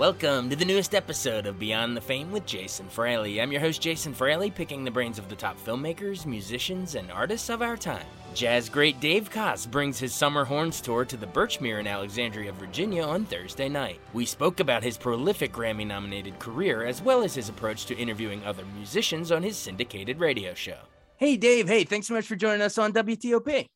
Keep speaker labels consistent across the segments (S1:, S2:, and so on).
S1: Welcome to the newest episode of Beyond the Fame with Jason Fraley. I'm your host, Jason Fraley, picking the brains of the top filmmakers, musicians, and artists of our time. Jazz great Dave Koz brings his Summer Horns tour to the Birchmere in Alexandria, Virginia on Thursday night. We spoke about his prolific Grammy nominated career as well as his approach to interviewing other musicians on his syndicated radio show. Hey, Dave. Hey, thanks so much for joining us on WTOP.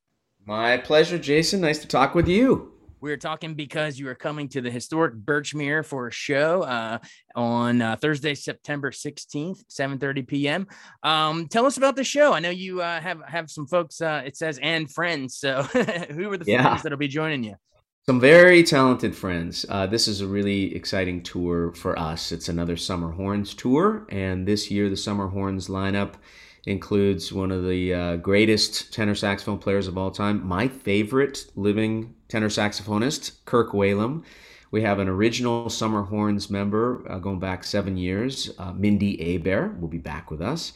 S2: My pleasure, Jason. Nice to talk with you.
S1: We are talking because you are coming to the historic Birchmere for a show uh, on uh, Thursday, September 16th, 7:30 p.m. Um, tell us about the show. I know you uh, have have some folks. Uh, it says and friends. So who are the yeah. friends that'll be joining you?
S2: Some very talented friends. Uh, this is a really exciting tour for us. It's another Summer Horns tour, and this year the Summer Horns lineup includes one of the uh, greatest tenor saxophone players of all time, my favorite living tenor saxophonist, Kirk Whalum. We have an original Summer Horns member uh, going back seven years, uh, Mindi Abair, will be back with us.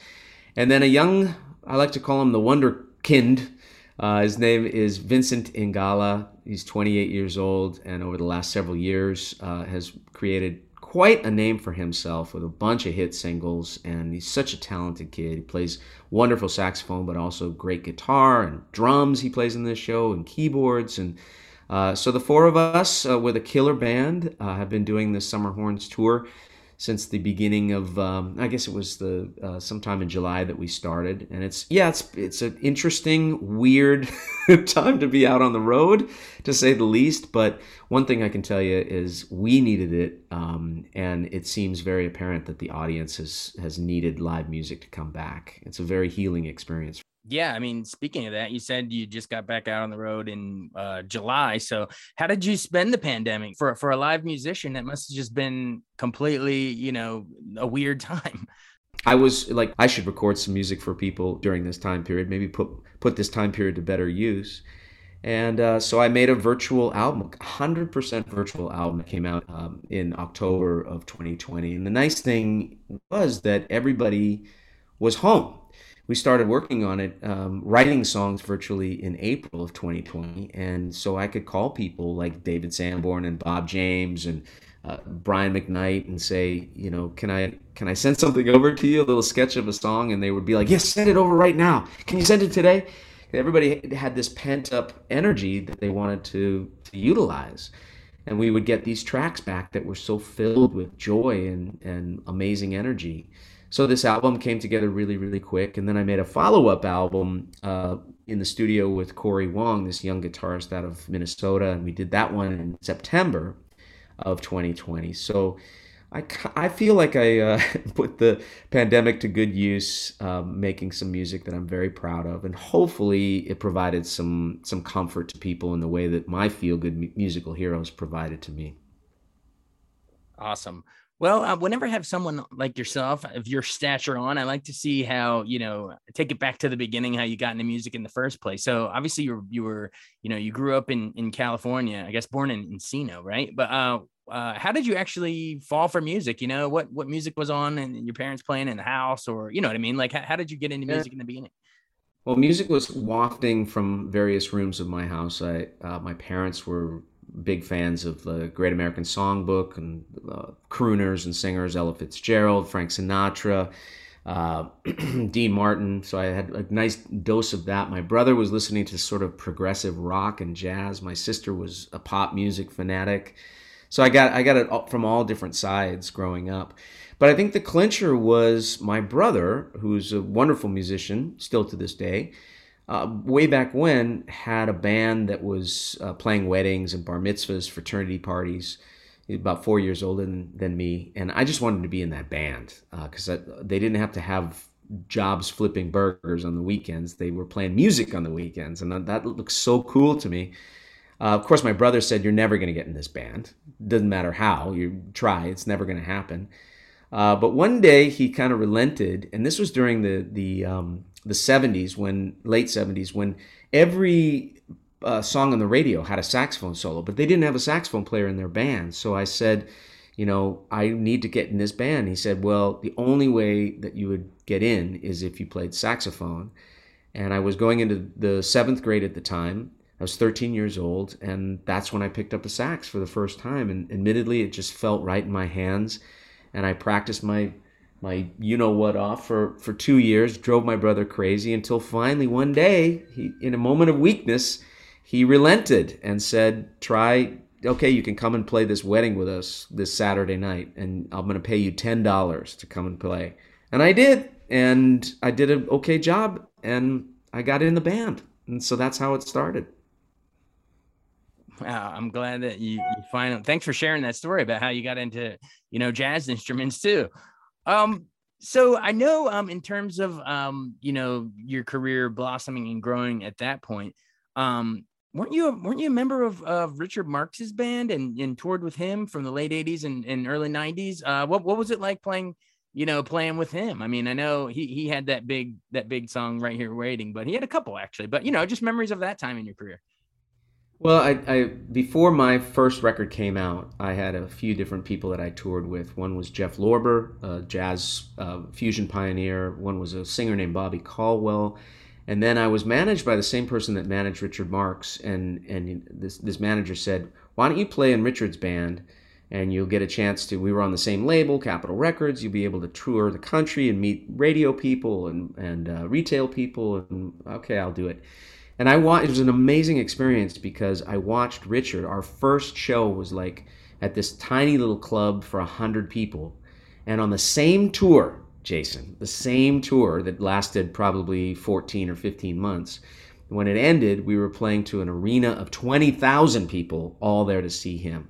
S2: And then a young, I like to call him the Wonderkind. Uh, his name is Vincent Ingala. He's 28 years old, and over the last several years uh, has created quite a name for himself with a bunch of hit singles, and he's such a talented kid. He plays wonderful saxophone, but also great guitar and drums. He plays in this show and keyboards, and uh, so the four of us uh, with a killer band uh, have been doing this Summer Horns tour since the beginning of um, I guess it was the uh, sometime in July that we started, and it's yeah it's it's an interesting weird time to be out on the road to say the least. But one thing I can tell you is we needed it, um, and it seems very apparent that the audience has has needed live music to come back. It's a very healing experience
S1: yeah, I mean, speaking of that, you said you just got back out on the road in uh, July. So, how did you spend the pandemic for for a live musician? It must have just been completely, you know, a weird time.
S2: I was like, I should record some music for people during this time period. Maybe put put this time period to better use. And uh, so I made a virtual album, 100% virtual album that came out um, in October of 2020. And the nice thing was that everybody was home we started working on it, um, writing songs virtually in April of 2020. And so I could call people like David Sanborn and Bob James and uh, Brian McKnight and say, you know, can I can I send something over to you, a little sketch of a song? And they would be like, yes, send it over right now. Can you send it today? Everybody had this pent up energy that they wanted to, to utilize. And we would get these tracks back that were so filled with joy and, and amazing energy. So this album came together really, really quick, and then I made a follow-up album uh, in the studio with Cory Wong, this young guitarist out of Minnesota, and we did that one in September of 2020. So I, I feel like I uh, put the pandemic to good use, um, making some music that I'm very proud of, and hopefully it provided some some comfort to people in the way that my feel good musical heroes provided to me.
S1: Awesome. Well, uh, whenever I have someone like yourself of your stature on, I like to see how you know take it back to the beginning, how you got into music in the first place. So obviously you were you were you know you grew up in in California, I guess born in Encino, right? But uh, uh, how did you actually fall for music? You know what what music was on and your parents playing in the house, or you know what I mean? Like how, how did you get into music in the beginning?
S2: Well, music was wafting from various rooms of my house. I uh, my parents were big fans of the Great American Songbook and uh, crooners and singers, Ella Fitzgerald, Frank Sinatra, uh, Dean Martin. So I had a nice dose of that. My brother was listening to sort of progressive rock and jazz. My sister was a pop music fanatic. So I got I got it from all different sides growing up. But I think the clincher was my brother, who's a wonderful musician still to this day uh, way back when had a band that was uh, playing weddings and bar mitzvahs, fraternity parties. about four years older than, than me, and I just wanted to be in that band because uh, they didn't have to have jobs flipping burgers on the weekends. They were playing music on the weekends, and that looks so cool to me. Uh, of course, my brother said, "You're never going to get in this band. Doesn't matter how you try; it's never going to happen." Uh, but one day he kind of relented, and this was during the the um, the 70s when late 70s when every uh, song on the radio had a saxophone solo but they didn't have a saxophone player in their band so i said you know i need to get in this band he said well the only way that you would get in is if you played saxophone and i was going into the seventh grade at the time I was 13 years old, and that's when I picked up a sax for the first time. And admittedly, it just felt right in my hands. And I practiced my my you know what off for for two years, drove my brother crazy until finally one day, he, in a moment of weakness, he relented and said, "Try okay, you can come and play this wedding with us this Saturday night, and I'm going to pay you $10 to come and play. And I did. And I did an okay job, and I got in the band. And so that's how it started.
S1: Wow, I'm glad that you, you finally. Thanks for sharing that story about how you got into, you know, jazz instruments too. Um, so I know, um, in terms of, um, you know, your career blossoming and growing at that point, um, weren't you a, weren't you a member of, of Richard Marx's band and, and toured with him from the late 80s and, and early 90s? Uh, what what was it like playing you know playing with him? I mean, I know he he had that big that big song right here waiting, but he had a couple actually. But you know, just memories of that time in your career.
S2: Well, I, I before my first record came out, I had a few different people that I toured with. One was Jeff Lorber, a jazz uh, fusion pioneer. One was a singer named Bobby Caldwell and then I was managed by the same person that managed Richard Marx, and and this this manager said, "Why don't you play in Richard's band?" And you'll get a chance to. We were on the same label, Capitol Records. You'll be able to tour the country and meet radio people and and uh, retail people. And okay, I'll do it. And I want it was an amazing experience because I watched Richard. Our first show was like at this tiny little club for a hundred people, and on the same tour Jason, the same tour that lasted probably 14 or 15 months. When it ended, we were playing to an arena of 20,000 people, all there to see him.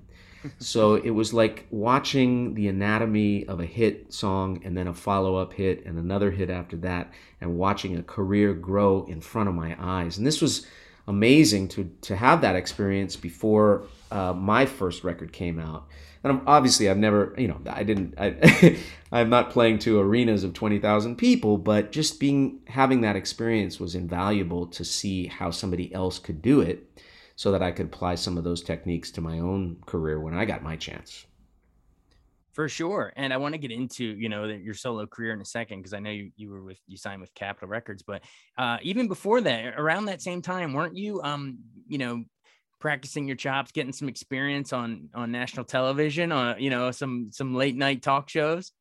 S2: So it was like watching the anatomy of a hit song and then a follow up hit and another hit after that, and watching a career grow in front of my eyes. And this was amazing to, to have that experience before uh, my first record came out and obviously I've never, you know, I didn't, I, I'm not playing to arenas of 20,000 people, but just being, having that experience was invaluable to see how somebody else could do it so that I could apply some of those techniques to my own career when I got my chance.
S1: For sure. And I want to get into, you know, your solo career in a second, because I know you, you were with, you signed with Capitol Records, but uh, even before that, around that same time, weren't you, um, you know, practicing your chops, getting some experience on on national television, on uh, you know some some late night talk shows.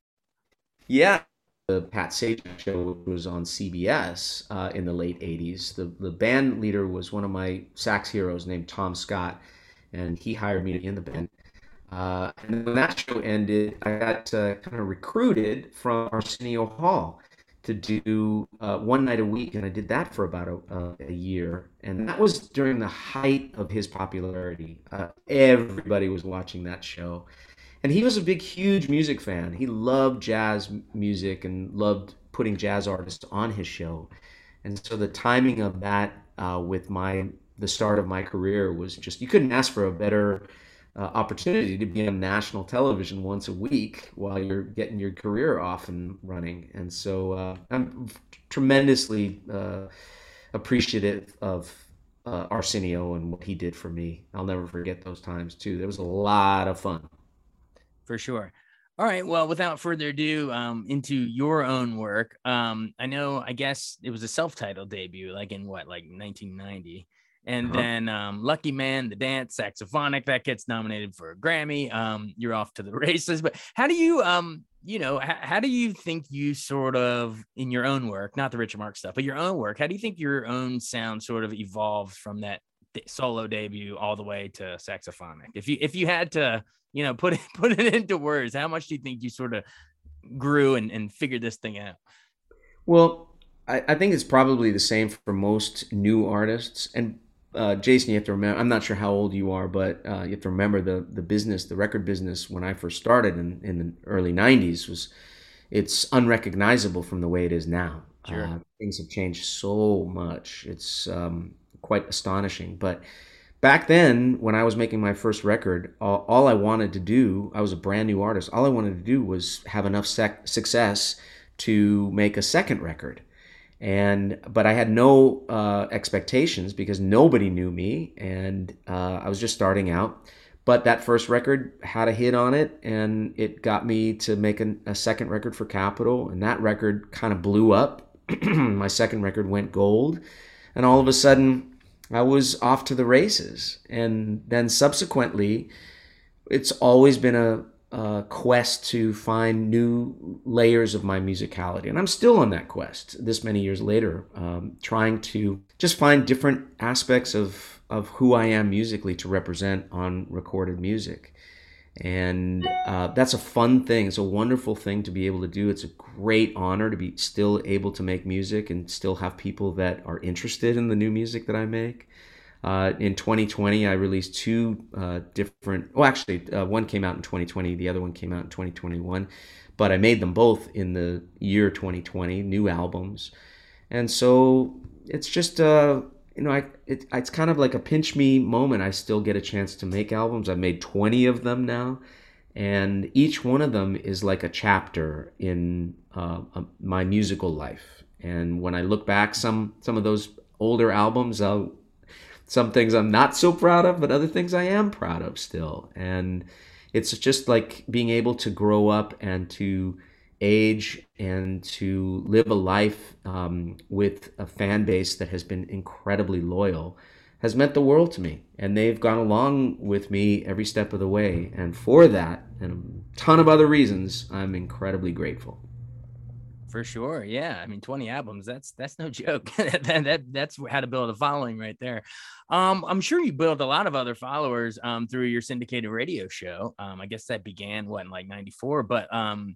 S2: Yeah, the Pat Sajak show was on CBS uh, in the late '80s. The the band leader was one of my sax heroes named Tom Scott, and he hired me in the band. Uh, and when that show ended, I got uh, kind of recruited from Arsenio Hall to do uh, one night a week, and I did that for about a, uh, a year. And that was during the height of his popularity. Uh, everybody was watching that show, and he was a big, huge music fan. He loved jazz music and loved putting jazz artists on his show. And so the timing of that uh, with my the start of my career was just you couldn't ask for a better uh, opportunity to be on national television once a week while you're getting your career off and running. And so uh, I'm tremendously uh, appreciative of uh, Arsenio and what he did for me. I'll never forget those times too. There was a lot of fun.
S1: For sure. All right. Well, without further ado, um, into your own work. Um, I know. I guess it was a self-titled debut, like in what, like 1990 and uh-huh. then um, Lucky Man, the dance saxophonic that gets nominated for a Grammy. Um, you're off to the races. But how do you, um, you know, h- how do you think you sort of in your own work, not the Richard Marx stuff, but your own work? How do you think your own sound sort of evolved from that solo debut all the way to saxophonic? If you if you had to, you know, put it put it into words, how much do you think you sort of grew and, and figured this thing out?
S2: Well, I, I think it's probably the same for most new artists, and uh, Jason, you have to remember. I'm not sure how old you are, but uh, you have to remember the the business, the record business, when I first started in, in the early '90s was it's unrecognizable from the way it is now. Sure. Uh, things have changed so much. It's um, quite astonishing. But back then, when I was making my first record, all, all, I wanted to do, I was a brand new artist. All I wanted to do was have enough sec- success to make a second record and but I had no uh, expectations because nobody knew me, and uh, I was just starting out. But that first record had a hit on it, and it got me to make an, a second record for Capitol, and that record kind of blew up. My second record went gold, and all of a sudden, I was off to the races. And then subsequently, it's always been a, a, quest to find new layers of my musicality. And I'm still on that quest this many years later, um, trying to just find different aspects of, of who I am musically to represent on recorded music. And uh, that's a fun thing. It's a wonderful thing to be able to do. It's a great honor to be still able to make music and still have people that are interested in the new music that I make. Uh, in 2020, I released two uh, different. Well, actually, uh, one came out in 2020. The other one came out in 2021. But I made them both in the year 2020, new albums, and so it's just uh, you know, I it, it's kind of like a pinch me moment. I still get a chance to make albums. I've made 20 of them now, and each one of them is like a chapter in uh, my musical life. And when I look back, some some of those older albums, I'll, some things I'm not so proud of, but other things I am proud of still. And it's just like being able to grow up and to age and to live a life um, with a fan base that has been incredibly loyal has meant the world to me. And they've gone along with me every step of the way. And for that, and a ton of other reasons, I'm incredibly grateful.
S1: For sure, yeah. I mean, 20 albums—that's that's no joke. that, that that's how to build a following right there. Um, I'm sure you built a lot of other followers um, through your syndicated radio show. Um, I guess that began what in like '94, but um,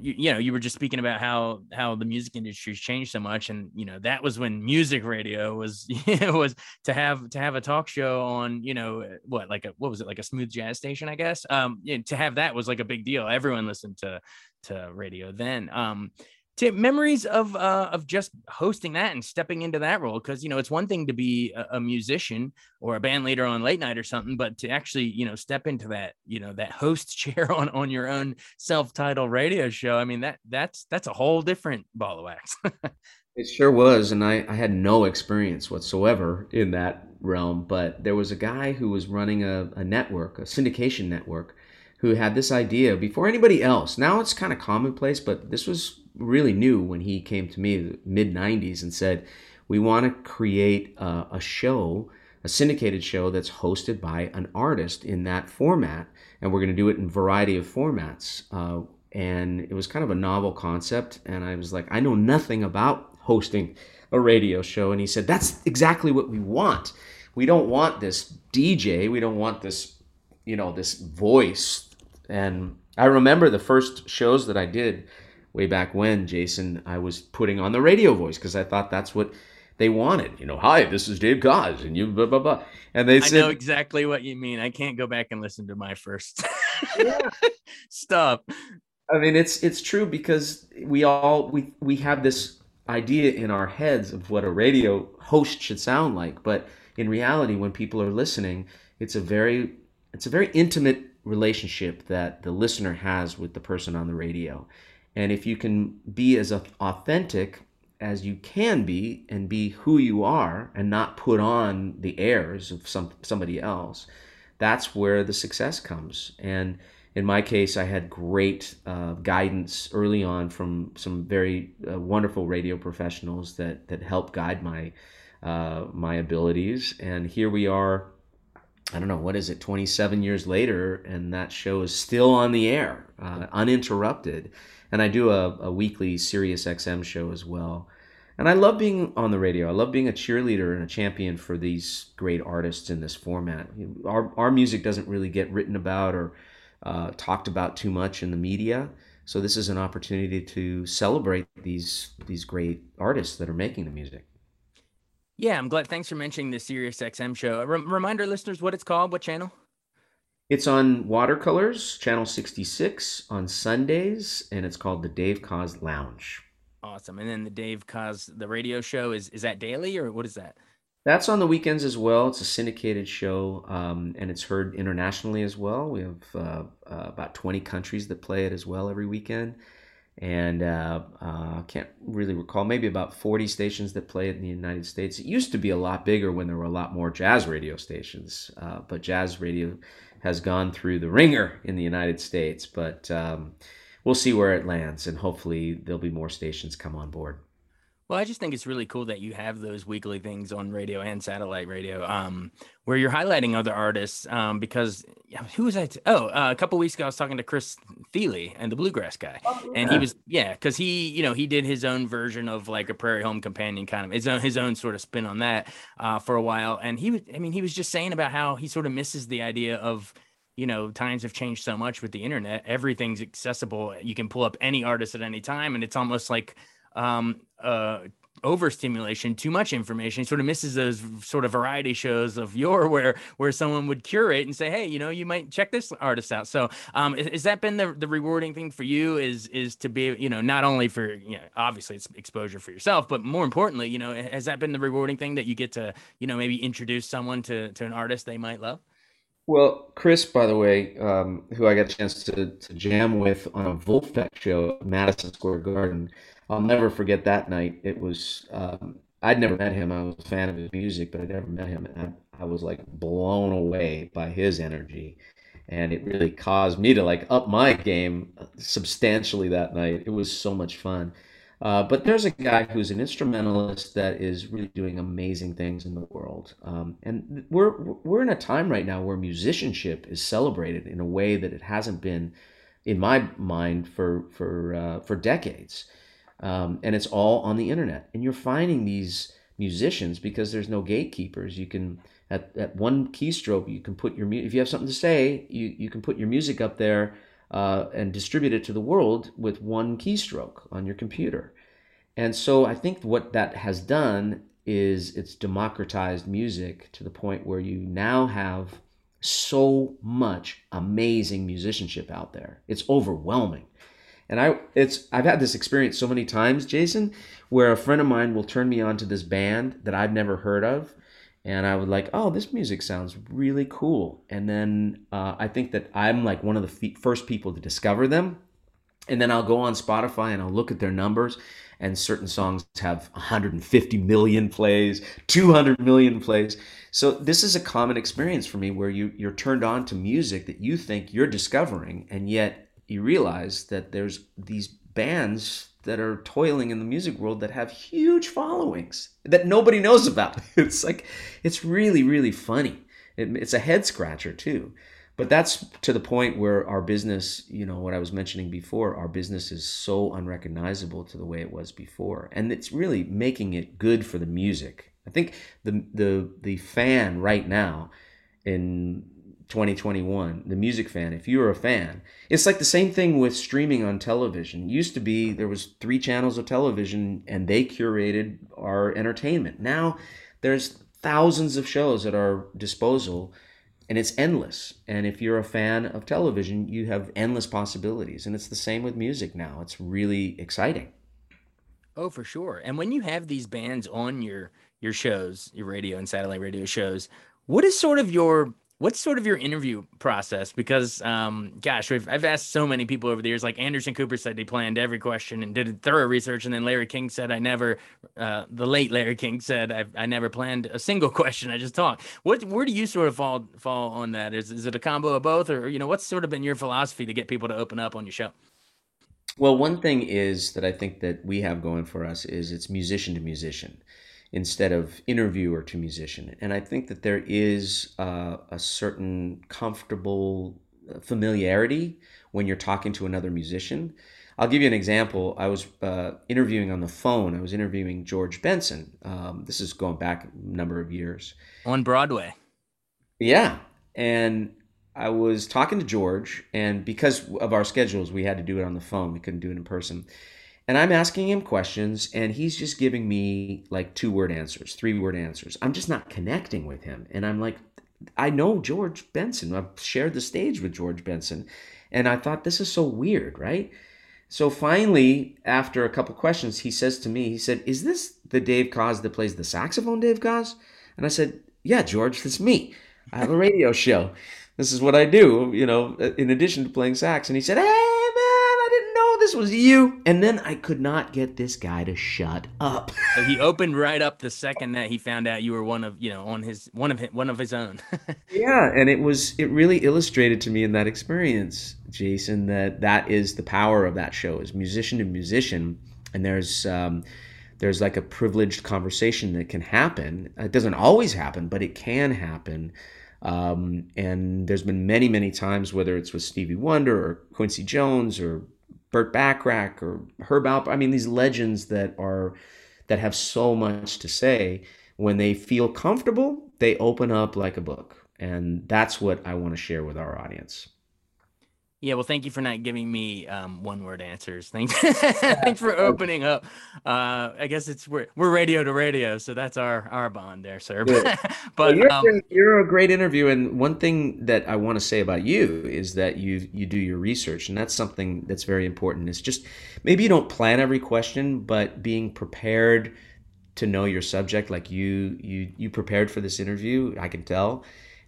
S1: you, you, know you were just speaking about how how the music industry's changed so much and you know that was when music radio was was to have to have a talk show on you know what like a what was it like a smooth jazz station i guess? Um you know, to have that was like a big deal. Everyone listened to to radio then. Um Memories of uh, of just hosting that and stepping into that role because you know it's one thing to be a, a, musician or a band leader on late night or something, but to actually you know step into that you know that host chair on on your own self titled radio show. I mean that that's that's a whole different ball of wax.
S2: it sure was, and I I had no experience whatsoever in that realm, but there was a guy who was running a, a network, a syndication network, who had this idea before anybody else. Now it's kind of commonplace, but this was really new when he came to me mid 90s and said we want to create a, a, show a syndicated show that's hosted by an artist in that format and we're going to do it in variety of formats. Uh, and it was kind of a novel concept and i was like i know nothing about hosting a radio show. And he said that's exactly what we want. We don't want this dj we don't want this you know this voice. And i remember the first shows that i did way back when, Jason, I was putting on the radio voice because I thought that's what they wanted. You know, hi, this is Dave Koz, and you blah blah blah. And they said,
S1: I know exactly what you mean. I can't go back and listen to my first stuff.
S2: I mean, it's it's true because we all we we have this idea in our heads of what a radio host should sound like, but in reality, when people are listening, it's a very it's a very intimate relationship that the listener has with the person on the radio and if you can be as authentic as you can be and be who you are and not put on the airs of some somebody else, that's where the success comes. And in my case, I had great uh, guidance early on from some very uh, wonderful radio professionals that that helped guide my uh, my abilities. And here we are. I don't know what is it, 27 years later, and that show is still on the air, uh, uninterrupted and I do a, a weekly Sirius XM show as well. And I love being on the radio. I love being a cheerleader and a champion for these great artists in this format. Our, our music doesn't really get written about or uh, talked about too much in the media. So this is an opportunity to celebrate these these great artists that are making the music.
S1: Yeah, I'm glad. Thanks for mentioning the Sirius XM show. remind our listeners what it's called, what channel?
S2: It's on Watercolors, channel 66 on Sundays, and it's called the Dave Koz Lounge.
S1: Awesome. And then the Dave Koz, the radio show, is is that daily or what is that?
S2: That's on the weekends as well. It's a syndicated show, um, and it's heard internationally as well. We have uh, uh, about 20 countries that play it as well every weekend. And uh, I uh, can't really recall, maybe about 40 stations that play it in the United States. It used to be a lot bigger when there were a lot more jazz radio stations, uh, but jazz radio has gone through the ringer in the United States, but um, we'll see where it lands, and hopefully there'll be more stations come on board.
S1: Well, I just think it's really cool that you have those weekly things on radio and satellite radio, um, where you're highlighting other artists. Um, because who was I? T- oh, uh, a couple weeks ago, I was talking to Chris Thile and the bluegrass guy, oh, yeah. and he was yeah, because he you know he did his own version of like a Prairie Home Companion kind of his own his own sort of spin on that uh, for a while, and he was I mean he was just saying about how he sort of misses the idea of you know times have changed so much with the internet everything's accessible you can pull up any artist at any time and it's almost like um, uh, overstimulation, too much information. Sort of misses those sort of variety shows of your where where someone would curate and say, hey, you know, you might check this artist out. So, um, has that been the the rewarding thing for you? Is is to be, you know, not only for you know, obviously it's exposure for yourself, but more importantly, you know, has that been the rewarding thing that you get to, you know, maybe introduce someone to to an artist they might love?
S2: Well, Chris, by the way, um, who I got a chance to, to jam with on a Vulfpeck show at Madison Square Garden, I'll never forget that night. It was um, I'd never met him. I was a fan of his music, but I never met him, and I, I was like blown away by his energy, and it really caused me to like up my game substantially that night. It was so much fun. Uh, but there's a guy who's an instrumentalist that is really doing amazing things in the world, um, and we're we're in a time right now where musicianship is celebrated in a way that it hasn't been, in my mind, for for uh, for decades um, and it's all on the internet. And you're finding these musicians because there's no gatekeepers. You can at, at one keystroke you can put your if you have something to say you you can put your music up there uh, and distribute it to the world with one keystroke on your computer. And so I think what that has done is it's democratized music to the point where you now have so much amazing musicianship out there. It's overwhelming. And I it's I've had this experience so many times, Jason, where a friend of mine will turn me on to this band that I've never heard of. And I would like, oh, this music sounds really cool. And then uh, I think that I'm like one of the first people to discover them. And then I'll go on Spotify and I'll look at their numbers. And certain songs have 150 million plays, 200 million plays. So this is a common experience for me where you, you're turned on to music that you think you're discovering. And yet you realize that there's these bands that are toiling in the music world that have huge followings that nobody knows about. It's like, it's really, really funny. It, it's a head scratcher too. But that's to the point where our business, you know, what I was mentioning before, our business is so unrecognizable to the way it was before. And it's really making it good for the music. I think the the the fan right now in 2021, the music fan, if you're a fan, it's like the same thing with streaming on television. It used to be there was three channels of television and they curated our entertainment. Now there's thousands of shows at our disposal and it's endless. And if you're a fan of television, you have endless possibilities. And it's the same with music now. It's really exciting.
S1: Oh, for sure. And when you have these bands on your your shows, your radio and satellite radio shows, what is sort of your What's sort of your interview process? Because, um, gosh, I've asked so many people over the years. Like Anderson Cooper said, they planned every question and did thorough research, and then Larry King said, "I never." Uh, the late Larry King said, I, "I never planned a single question. I just talked." What, where do you sort of fall fall on that? Is is it a combo of both, or you know, what's sort of been your philosophy to get people to open up on your show?
S2: Well, one thing is that I think that we have going for us is it's musician to musician instead of interviewer to musician. And I think that there is uh, a certain comfortable familiarity when you're talking to another musician. I'll give you an example. I was uh, interviewing on the phone. I was interviewing George Benson. Um, this is going back a number of years.
S1: On Broadway.
S2: Yeah. And I was talking to George, and because of our schedules, we had to do it on the phone. We couldn't do it in person. And I'm asking him questions, and he's just giving me like two word answers, three word answers. I'm just not connecting with him. And I'm like, I know George Benson. I've shared the stage with George Benson. And I thought, this is so weird, right? So finally, after a couple questions, he says to me, he said, Is this the Dave Koz that plays the saxophone, Dave Koz? And I said, Yeah, George, that's me. I have a radio show. This is what I do, you know, in addition to playing sax. And he said, Hey, this was you. And then I could not get this guy to shut up.
S1: so he opened right up the second that he found out you were one of, you know, on his one of his, one of his own.
S2: yeah, and it was it really illustrated to me in that experience, Jason, that that is the power of that show is musician to musician, and there's um, there's like a privileged conversation that can happen. It doesn't always happen, but it can happen. Um, and there's been many, many times, whether it's with Stevie Wonder or Quincy Jones or Burt Bacharach or Herb Alpert. I mean, these legends that are that have so much to say. When they feel comfortable, they open up like a book, and that's what I want to share with our audience.
S1: Yeah, well, thank you for not giving me um, one word answers. Thanks, thanks for opening up. Uh, I guess it's we're we're radio to radio, so that's our our bond there, sir. but
S2: well, you're, um, you're a great interview, and one thing that I want to say about you is that you you do your research, and that's something that's very important. It's just maybe you don't plan every question, but being prepared to know your subject, like you you you prepared for this interview, I can tell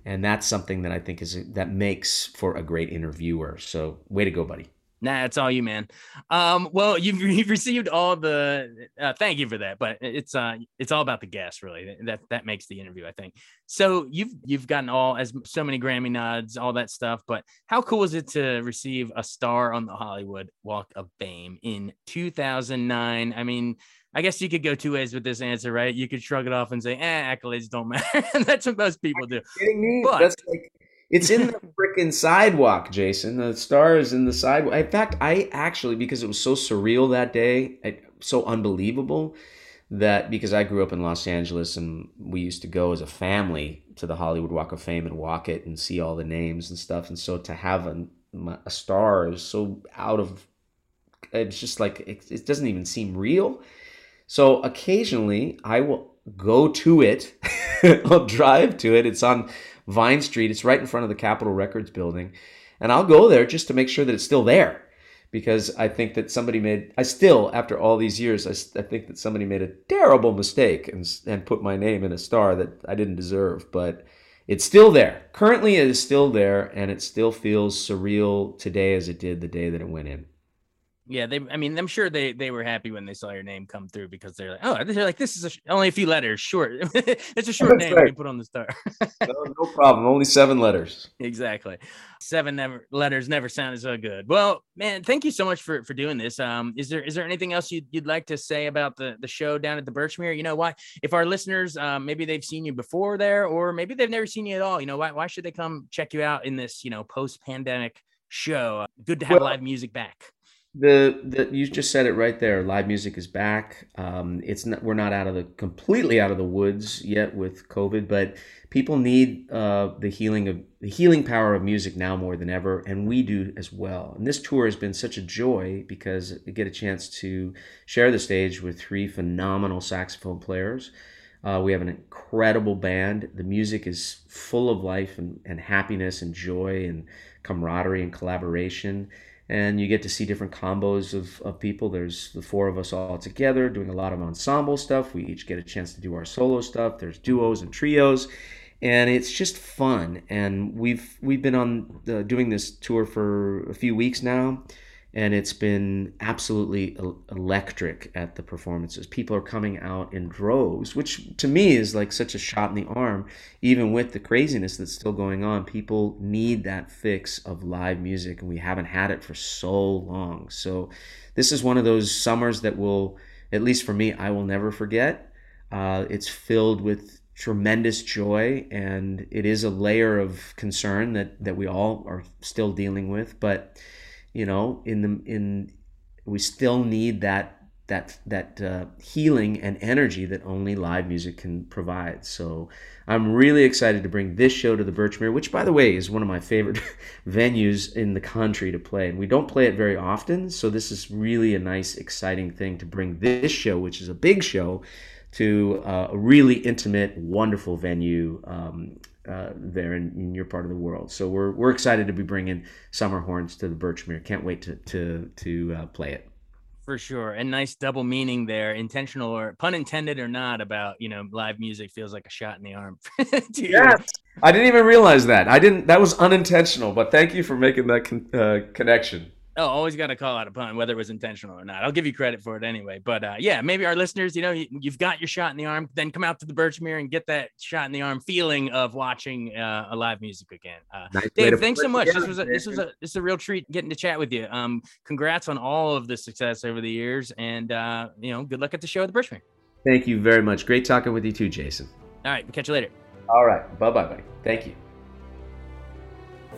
S2: and that's something that I think is that makes for a great interviewer. So, way to go, buddy.
S1: Nah, it's all you, man. Um, well, you've, you've received all the. Uh, thank you for that, but it's uh, it's all about the guest, really. That that makes the interview, I think. So you've you've gotten all as so many Grammy nods, all that stuff. But how cool is it to receive a star on the Hollywood Walk of Fame in 2009? I mean, I guess you could go two ways with this answer, right? You could shrug it off and say, "Eh, accolades don't matter." That's what most people do.
S2: kidding me? But, That's like it's in the freaking sidewalk, Jason. The star is in the sidewalk. In fact, I actually because it was so surreal that day, so unbelievable that because I grew up in Los Angeles and we used to go as a family to the Hollywood Walk of Fame and walk it and see all the names and stuff, and so to have a, a star is so out of it's just like it, it doesn't even seem real so occasionally I will go to it. I'll drive to it. It's on Vine Street. It's right in front of the Capitol Records building. And I'll go there just to make sure that it's still there because I think that somebody made, I still, after all these years, I, I think that somebody made a terrible mistake and, and put my name in a star that I didn't deserve. But it's still there. Currently, it is still there and it still feels surreal today as it did the day that it went in.
S1: Yeah, they. I mean, I'm sure they they were happy when they saw your name come through because they're like, oh, they're like, this is a, only a few letters short. it's a short That's name right. you put on the star.
S2: no, no problem. Only seven letters.
S1: Exactly. Seven never letters never sounded so good. Well, man, thank you so much for for doing this. Um, is there is there anything else you'd, you'd like to say about the the show down at the Birchmere? You know, why if our listeners, um, maybe they've seen you before there, or maybe they've never seen you at all. You know, why why should they come check you out in this you know post pandemic show? Good to have well, live music back.
S2: The, the you just said it right there. Live music is back. Um, it's not we're not out of the completely out of the woods yet with COVID, but people need uh, the healing of the healing power of music now more than ever, and we do as well. And this tour has been such a joy because we get a chance to share the stage with three phenomenal saxophone players. Uh, we have an incredible band. The music is full of life and, and happiness and joy and camaraderie and collaboration and you get to see different combos of, of people. There's the four of us all together doing a lot of ensemble stuff. We each get a chance to do our solo stuff. There's duos and trios, and it's just fun. And we've we've been on the, doing this tour for a few weeks now, and it's been absolutely electric at the performances. People are coming out in droves, which to me is like such a shot in the arm. Even with the craziness that's still going on, people need that fix of live music, and we haven't had it for so long. So, this is one of those summers that will, at least for me, I will never forget. Uh, it's filled with tremendous joy, and it is a layer of concern that that we all are still dealing with, but you know in the in we still need that that that uh, healing and energy that only live music can provide. So I'm really excited to bring this show to the Birchmere, which by the way is one of my favorite venues in the country to play. And we don't play it very often, so this is really a nice, exciting thing to bring this show, which is a big show, to uh, a really intimate, wonderful venue um, uh, there in, in, your part of the world. So we're, we're excited to be bringing Summer Horns to the Birchmere. Can't wait to to to uh, play it.
S1: For sure, and nice double meaning there, intentional or pun intended or not, about you know live music feels like a shot in the arm.
S2: yes, I didn't even realize that. I didn't. That was unintentional, but thank you for making that con- uh, connection.
S1: Oh, always got to call out a pun, whether it was intentional or not. I'll give you credit for it anyway. But uh, yeah, maybe our listeners, you know, you, have got your shot in the arm, then come out to the Birchmere and get that shot in the arm feeling of watching uh, a live music again. Uh, nice Dave, thanks so much. This was a, this was a this is a real treat getting to chat with you. Um, congrats on all of the success over the years, and uh, you know, good luck at the show at the Birchmere.
S2: Thank you very much. Great talking with you too, Jason.
S1: All right, we'll catch you later.
S2: All right, bye bye, buddy. Thank you.